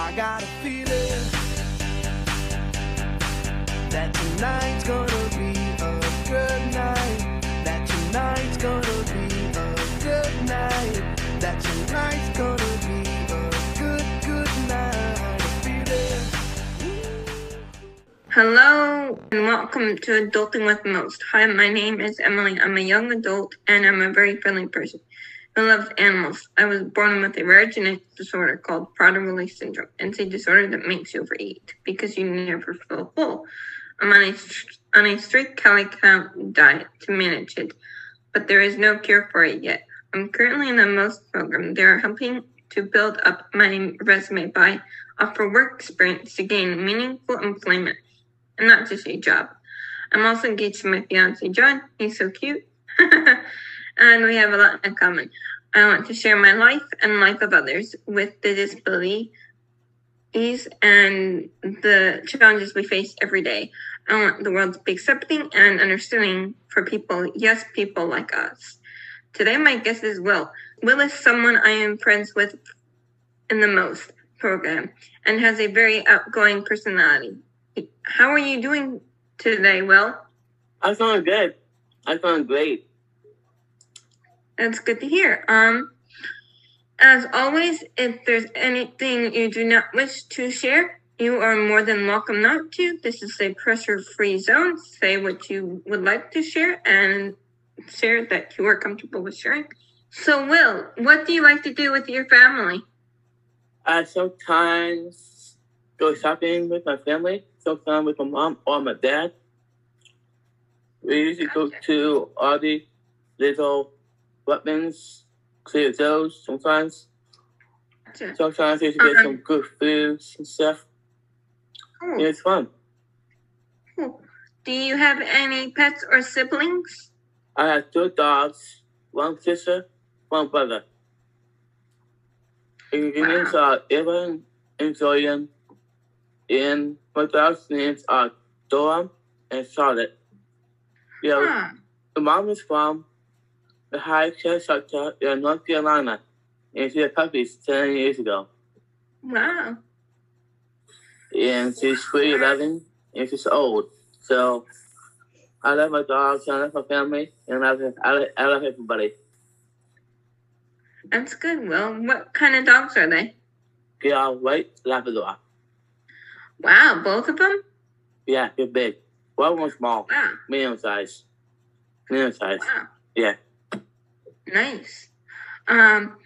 I got a feeling that tonight's gonna be a good night. That tonight's gonna be a good night. That tonight's gonna be a good, good night. Hello and welcome to Adulting with Most. Hi, my name is Emily. I'm a young adult and I'm a very friendly person who love animals. I was born with a rare genetic disorder called Prader-Willi syndrome. It's a disorder that makes you overeat because you never feel full. I'm on a, on a strict calorie count diet to manage it, but there is no cure for it yet. I'm currently in the Most program. They are helping to build up my resume by offer work experience to gain meaningful employment and not just a job. I'm also engaged to my fiance John. He's so cute. and we have a lot in common. I want to share my life and life of others with the disabilities and the challenges we face every day. I want the world to be accepting and understanding for people, yes, people like us. Today, my guest is Will. Will is someone I am friends with in the most program and has a very outgoing personality. How are you doing today, Will? I'm feeling good. I'm feeling great. That's good to hear. Um, as always, if there's anything you do not wish to share, you are more than welcome not to. This is a pressure-free zone. Say what you would like to share and share that you are comfortable with sharing. So, Will, what do you like to do with your family? I sometimes go shopping with my family, sometimes with my mom or my dad. We usually go to all the little weapons, clear those sometimes. Sometimes to get some good foods and stuff. Cool. And it's fun. cool. Do you have any pets or siblings? I have two dogs, one sister, one brother. And the Wow. names are Evan and Zoyan. And my dogs' names are Dora and Charlotte. Yeah, Huh. the mom is from the High Care Shelter in North Carolina. And she had puppies 10 years ago. Wow. And she's 311 and she's old. So I love my dogs, I love my family, and I love, I love, I love everybody. That's good, Will. What kind of dogs are they? They are white Labrador. Wow, both of them? Yeah, they're big. One was small, Wow. medium size. Medium size. Wow. Yeah. Nice. Um,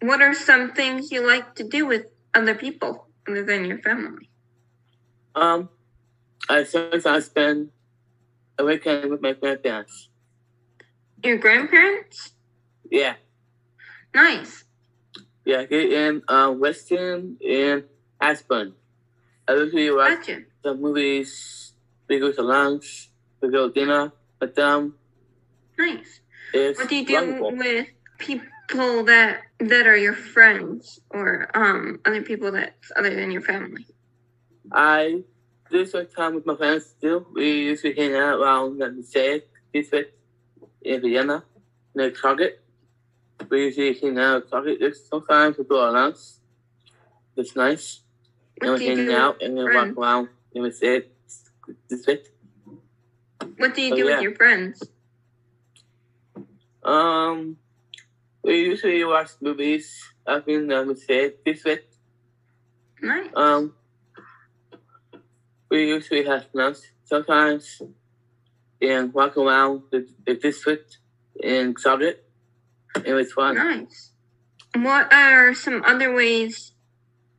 what are some things you like to do with other people other than your family? Um, I sometimes spend a weekend with my grandparents. Your grandparents? Yeah. Nice. Yeah, they in uh, Weston and Aspen. I usually watch Gotcha. the movies. We go to lunch. We go to dinner with them. Nice. It's What do you do with people that that are your friends or um other people that's other than your family? I do some time with my friends too. We usually hang out around the Mosaic District in Vienna, near Target. We usually hang out at Target. There's Sometimes we go lunch. It's nice. And What we do you hang out and we friends? walk around in the Mosaic District. What do you do yeah. with your friends? Um, we usually watch movies up in the Mosaic District. Nice. Um, we usually have lunch sometimes and walk around the, the district in Target. It It was fun. Nice. What are some other ways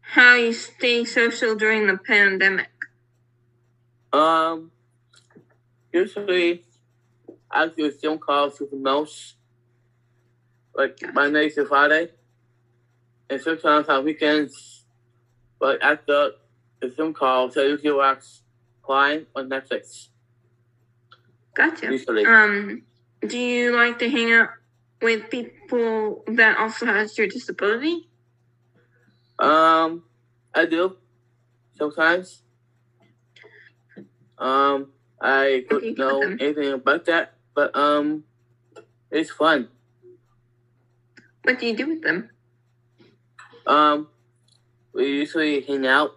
how you stay social during the pandemic? Um, usually I do Zoom calls with the most, like Monday to Friday, and sometimes on weekends. But after the Zoom calls, you can watch Prime on Netflix. Gotcha. Usually, Um, do you like to hang out with people that also has your disability? um, I do sometimes. Um, I don't do with know anything about that, but um, it's fun. What do you do with them? Um, we usually hang out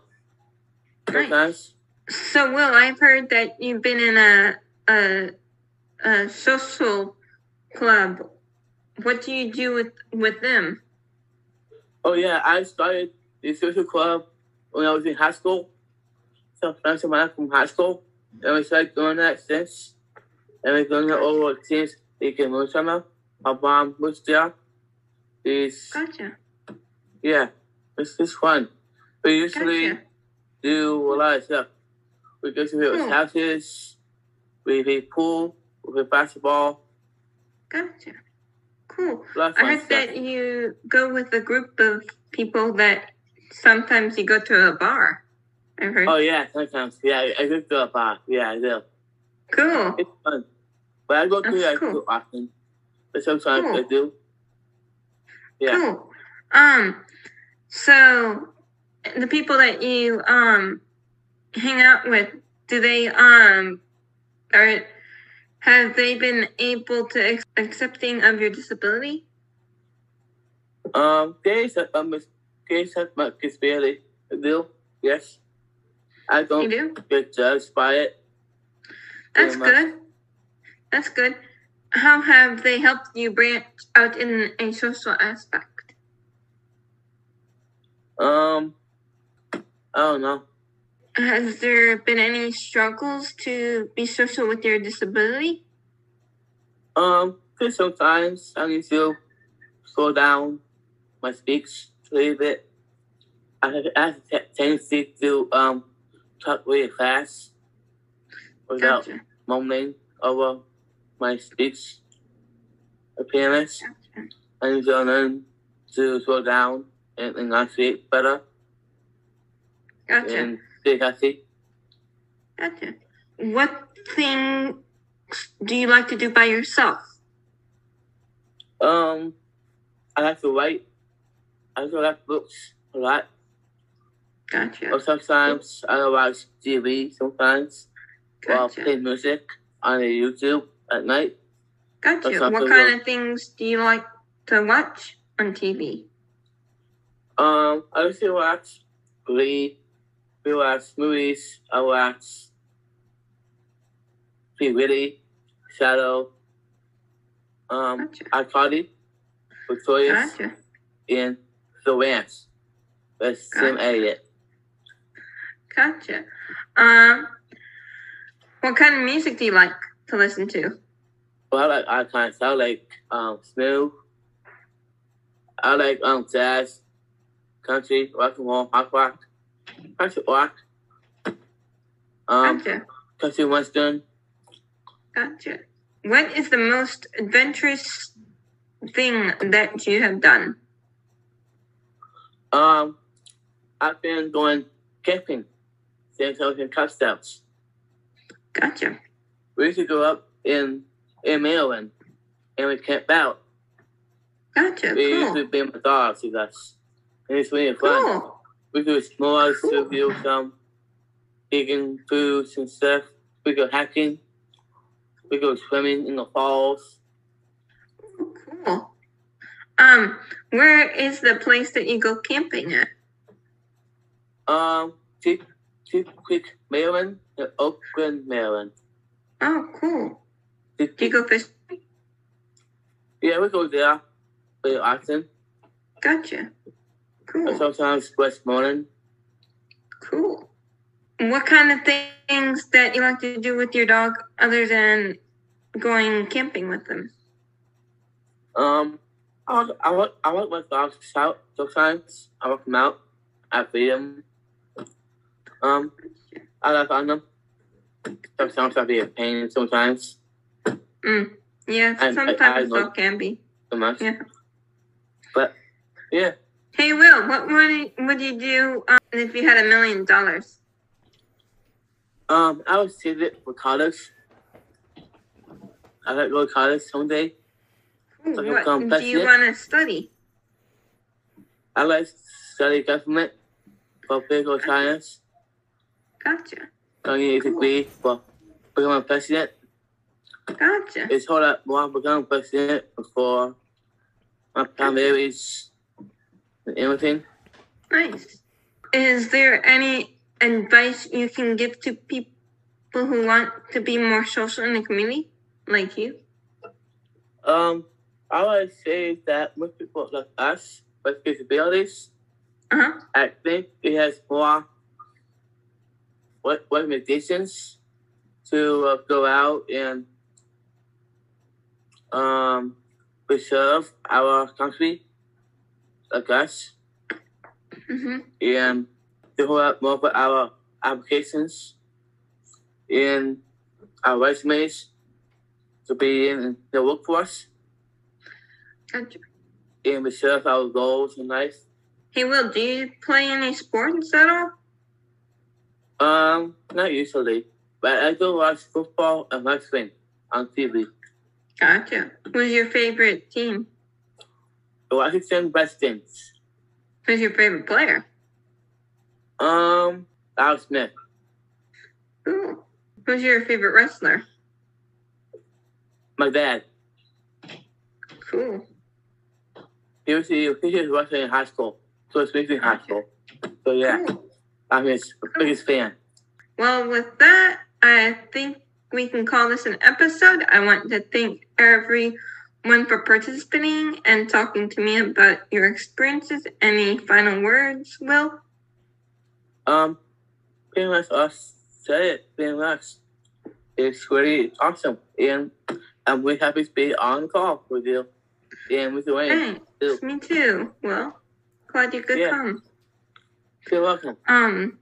sometimes. So, Will, I've heard that you've been in a a, a social club. What do you do with with them? Oh yeah, I started the social club when I was in high school. Some friends of mine from high school, and we started doing that since. And we're doing it over since we can. My mom was there. It's Gotcha. yeah, it's just fun. We usually Gotcha. do a lot of stuff. We go to people's Cool. houses. We play pool. We play basketball. Gotcha. Cool. A lot of I stuff. that you go with a group of people that sometimes you go to a bar. I heard. Oh yeah, sometimes. Yeah, I do go to a bar. Yeah, I do. Cool. It's fun. But I go to That's that cool. too often. But sometimes I do. Yeah. Cool. Um, so the people that you um hang out with, do they um are have they been able to ex- accepting of your disability? Um, they accept um, there's a much disability. I do. Yes. I don't do. get judged by it. That's good. That's good. How have they helped you branch out in a social aspect? Um, I don't know. Has there been any struggles to be social with your disability? Um, because sometimes I need to slow down my speech a little bit. I have, I have a tendency to um talk really fast without Gotcha. Mumbling over my speech appearance. Need to learn to slow down and enunciate better Gotcha. and stay healthy. Gotcha. What thing do you like to do by yourself? Um, I like to write. I also like books a lot. Gotcha. Or sometimes I watch TV sometimes while Gotcha. play music on YouTube at night. Gotcha. What kind of things do you like to watch on TV? Um, I usually watch Glee. We watch movies. I watch Free Willy, Shadow, um, Gotcha. iCarly, Victorious, Gotcha. and The Ranch. That's Gotcha. Elliott. Gotcha. Um, what kind of music do you like to listen to? Well, I like all kinds. I like um smooth. I like um jazz, country, rock and roll, rock rock, country rock, um Gotcha. country western. Gotcha. What is the most adventurous thing that you have done? Um, I've been going camping since I was in Cub Scouts. Gotcha. We used to go up in in Maryland and we camped out. Gotcha. We used Cool. to bring my dogs with us. And it's really fun. Cool. We do s'mores, Cool. we do some vegan foods and stuff. We go hiking. We go swimming in the falls. Cool. Um, where is the place that you go camping at? Um, Cheap, Deep Creek, Maryland, and Oakland, Maryland. Oh, cool. Cheap Do you go fishing? Yeah, we go there very often. Gotcha. Cool. sometimes Westmoreland. Cool. What kind of things that you like to do with your dog other than going camping with them? Um, I walk, I walk, I walk my dogs out sometimes. I walk them out. I feed them. Um, I like on them. Sometimes I be a pain. Sometimes Mm. Yeah, I- I- sometimes I it know- can be. so much. Yeah. But yeah, Hey, Will, what would would you do um, if you had a million dollars? um, I would save it for college. I like go to college someday. Ooh, So What do you want to study? I like study government for political science. Gotcha. I need a degree for becoming president. Gotcha. It's hard that more become president before my primaries and everything. Nice. Is there any advice you can give to people who want to be more social in the community, like you? Um, I would say that most people like us with disabilities, Uh huh. I think it has more what limitations to uh, go out and um preserve our country, like us, Mm-hmm. and to hold up more for our applications and our resumes to be in the workforce Gotcha. and preserve our goals in life. Hey, Will, do you play any sports at all? Um, not usually, but I do watch football and wrestling on TV. Gotcha. Who's your favorite team? The Washington Redskins. Who's your favorite player? Um, Al Smith. Cool. Who's your favorite wrestler? My dad. Cool. He was he, he was wrestling in high school, so it's basically high school. So yeah, Cool. I'm his biggest fan. Well, with that, I think we can call this an episode. I want to thank everyone for participating and talking to me about your experiences. Any final words, Will? Um, pretty much us said it. Pretty much, it's really awesome, and I'm really happy to be on the call with you and with Wayne. Thanks. Me too. Well, glad you could Yeah. come. You're welcome. Um,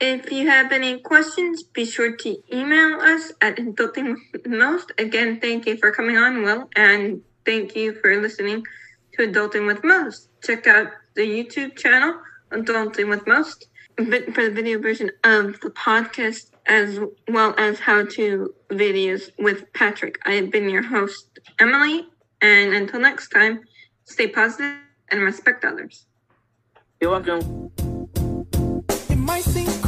if you have any questions, be sure to email us at Adulting with Most. Again, thank you for coming on, Will, and thank you for listening to Adulting with Most. Check out the YouTube channel, Adulting with Most, for the video version of the podcast, as well as how to videos with Patrick. I have been your host, Emily, and until next time, stay positive and respect others. You're welcome. Seem